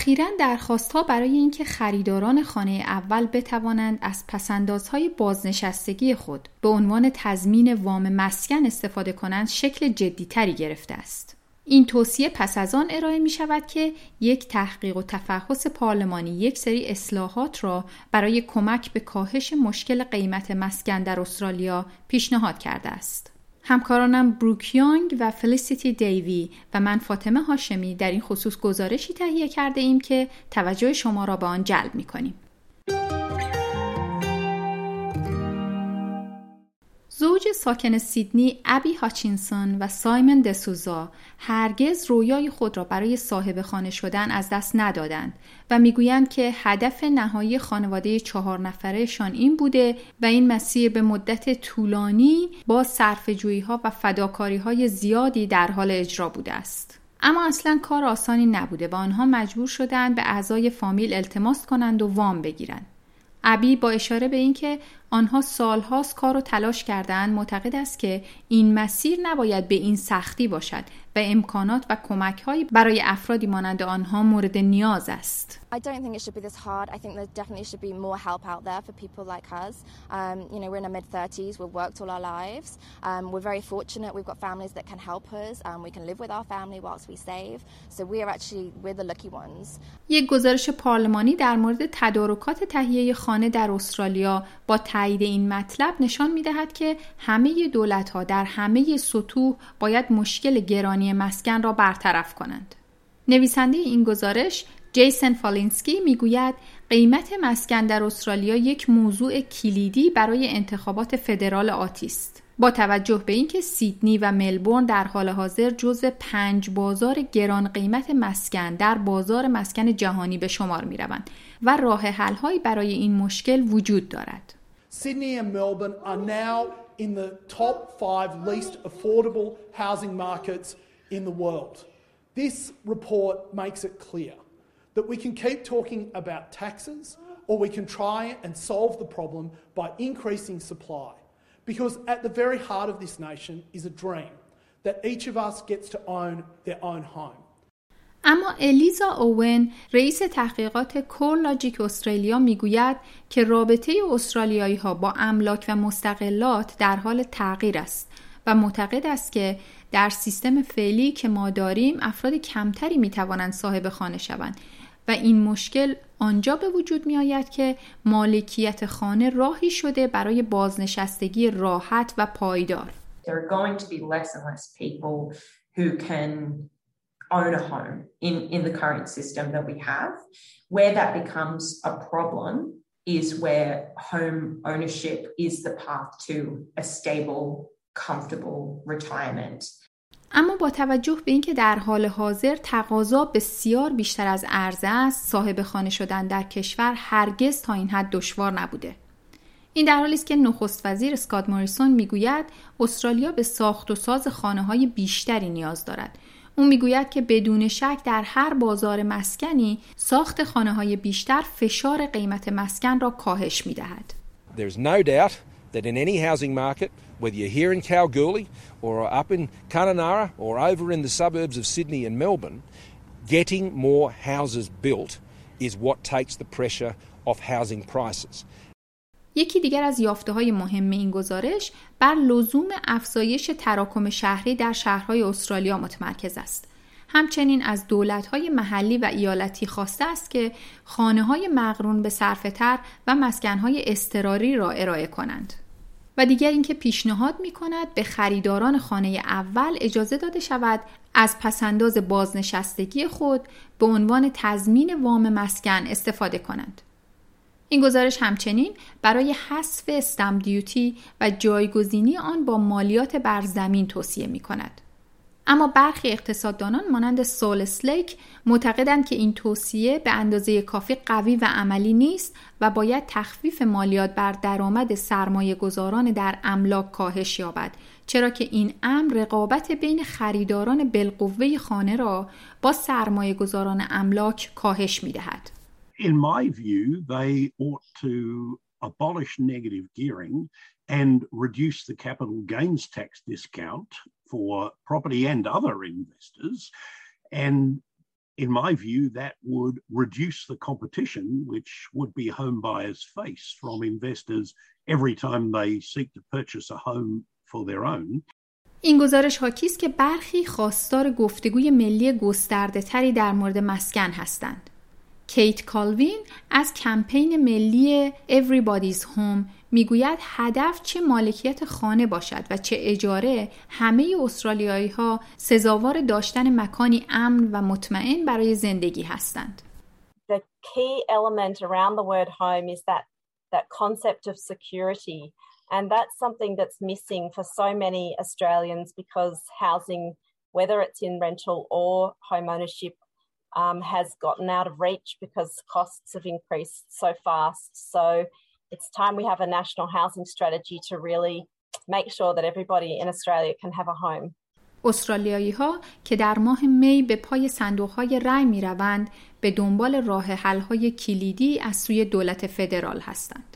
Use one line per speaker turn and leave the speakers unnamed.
اخیرا درخواست ها برای اینکه خریداران خانه اول بتوانند از پسندازهای بازنشستگی خود به عنوان تضمین وام مسکن استفاده کنند شکل جدیتری گرفته است. این توصیه پس از آن ارائه می شود که یک تحقیق و تفحص پارلمانی یک سری اصلاحات را برای کمک به کاهش مشکل قیمت مسکن در استرالیا پیشنهاد کرده است. همکارانم بروک یانگ و فلیسیتی دیوی و من فاطمه هاشمی در این خصوص گزارشی تهیه کرده ایم که توجه شما را به آن جلب می کنیم. ساکن سیدنی ابی هاچینسون و سایمن دسوزا هرگز رویای خود را برای صاحب خانه شدن از دست ندادند و می‌گویند که هدف نهایی خانواده چهار نفرهشان این بوده و این مسیر به مدت طولانی با صرفجویی ها و فداکاری های زیادی در حال اجرا بوده است. اما اصلا کار آسانی نبوده و آنها مجبور شدند به اعضای فامیل التماس کنند و وام بگیرند. ابی با اشاره به اینکه آنها سالهاست کار و تلاش کردند معتقد است که این مسیر نباید به این سختی باشد و امکانات و کمک برای افرادی مانند آنها مورد نیاز است.
I don't think it should be this hard. I think there definitely should be more help out there for people like us. Um, you know, we're in our mid 30s, we've worked all our lives. Um, we're very fortunate. We've got families that can help us. Um, we can live with our family whilst we save. So we are actually we're the lucky ones.
یک گزارش پارلمانی در مورد تدارکات تهیه خانه در استرالیا با تایید این مطلب نشان می دهد که همه دولت ها در همه سطوح باید مشکل گرانی مسکن را برطرف کنند. نویسنده این گزارش جیسن فالینسکی می‌گوید قیمت مسکن در استرالیا یک موضوع کلیدی برای انتخابات فدرال آتی است. با توجه به اینکه سیدنی و ملبورن در حال حاضر جزو پنج بازار گران قیمت مسکن در بازار مسکن جهانی به شمار می روند و راه حل برای این مشکل وجود دارد.
Sydney and Melbourne are now in the top five least affordable housing markets in the world. This report makes it clear that we can keep talking about taxes or we can try and solve the problem by increasing supply. Because at the very heart of this nation is a dream that each of us gets to own their own home.
اما الیزا اوون رئیس تحقیقات کورلاجیک استرالیا می‌گوید که رابطه استرالیایی ها با املاک و مستقلات در حال تغییر است و معتقد است که در سیستم فعلی که ما داریم افراد کمتری می توانند صاحب خانه شوند و این مشکل آنجا به وجود می آید که مالکیت خانه راهی شده برای بازنشستگی راحت و پایدار.
There going to be less and less people who can own a home in, in the current system that we have. Where that becomes a problem is where home ownership is the path to a stable, comfortable retirement.
اما با توجه به اینکه در حال حاضر تقاضا بسیار بیشتر از عرضه است صاحب خانه شدن در کشور هرگز تا این حد دشوار نبوده این در حالی است که نخست وزیر اسکات موریسون می‌گوید استرالیا به ساخت و ساز خانه های بیشتری نیاز دارد او می‌گوید که بدون شک در هر بازار مسکنی ساخت خانه های بیشتر فشار قیمت مسکن را کاهش می‌دهد.
no doubt that in any housing market, whether you're here in Kalgoorlie or up in Kununurra or over in the suburbs of Sydney and Melbourne, getting more houses built is what takes the pressure off housing prices.
یکی دیگر از یافته های مهم این گزارش بر لزوم افزایش تراکم شهری در شهرهای استرالیا متمرکز است. همچنین از دولت‌های محلی و ایالتی خواسته است که خانه های مقرون به صرفتر و مسکنهای استراری را ارائه کنند. و دیگر اینکه پیشنهاد می کند به خریداران خانه اول اجازه داده شود از پسنداز بازنشستگی خود به عنوان تضمین وام مسکن استفاده کنند. این گزارش همچنین برای حذف استم دیوتی و جایگزینی آن با مالیات بر زمین توصیه می کند. اما برخی اقتصاددانان مانند سول سلیک معتقدند که این توصیه به اندازه کافی قوی و عملی نیست و باید تخفیف مالیات بر درآمد سرمایه گذاران در املاک کاهش یابد چرا که این امر رقابت بین خریداران بالقوه خانه را با سرمایه گذاران املاک کاهش می دهد.
In my view, they ought to abolish negative gearing and reduce the capital gains tax discount for property and other investors and in my view, that would reduce the competition which would be home buyers face from investors every time they seek to purchase a home for their own.
این گزارش حاکی است که برخی خواستار گفتگوی ملی گسترده تری در مورد مسکن هستند. کیت کالوین از کمپین ملی Everybody's Home می‌گوید هدف چه مالکیت خانه باشد و چه اجاره همه استرالیایی ها سزاوار داشتن مکانی امن و مطمئن برای زندگی هستند.
The key element around the word home is that that concept of security and that's something that's missing for so many Australians because housing whether it's in rental or home ownership um, has gotten out of reach because costs have increased so fast. So it's time we have a national housing strategy to really make sure that everybody in Australia can have a home.
استرالیایی ها که در ماه می به پای صندوق های رای می روند به دنبال راه حل های کلیدی از سوی دولت فدرال هستند.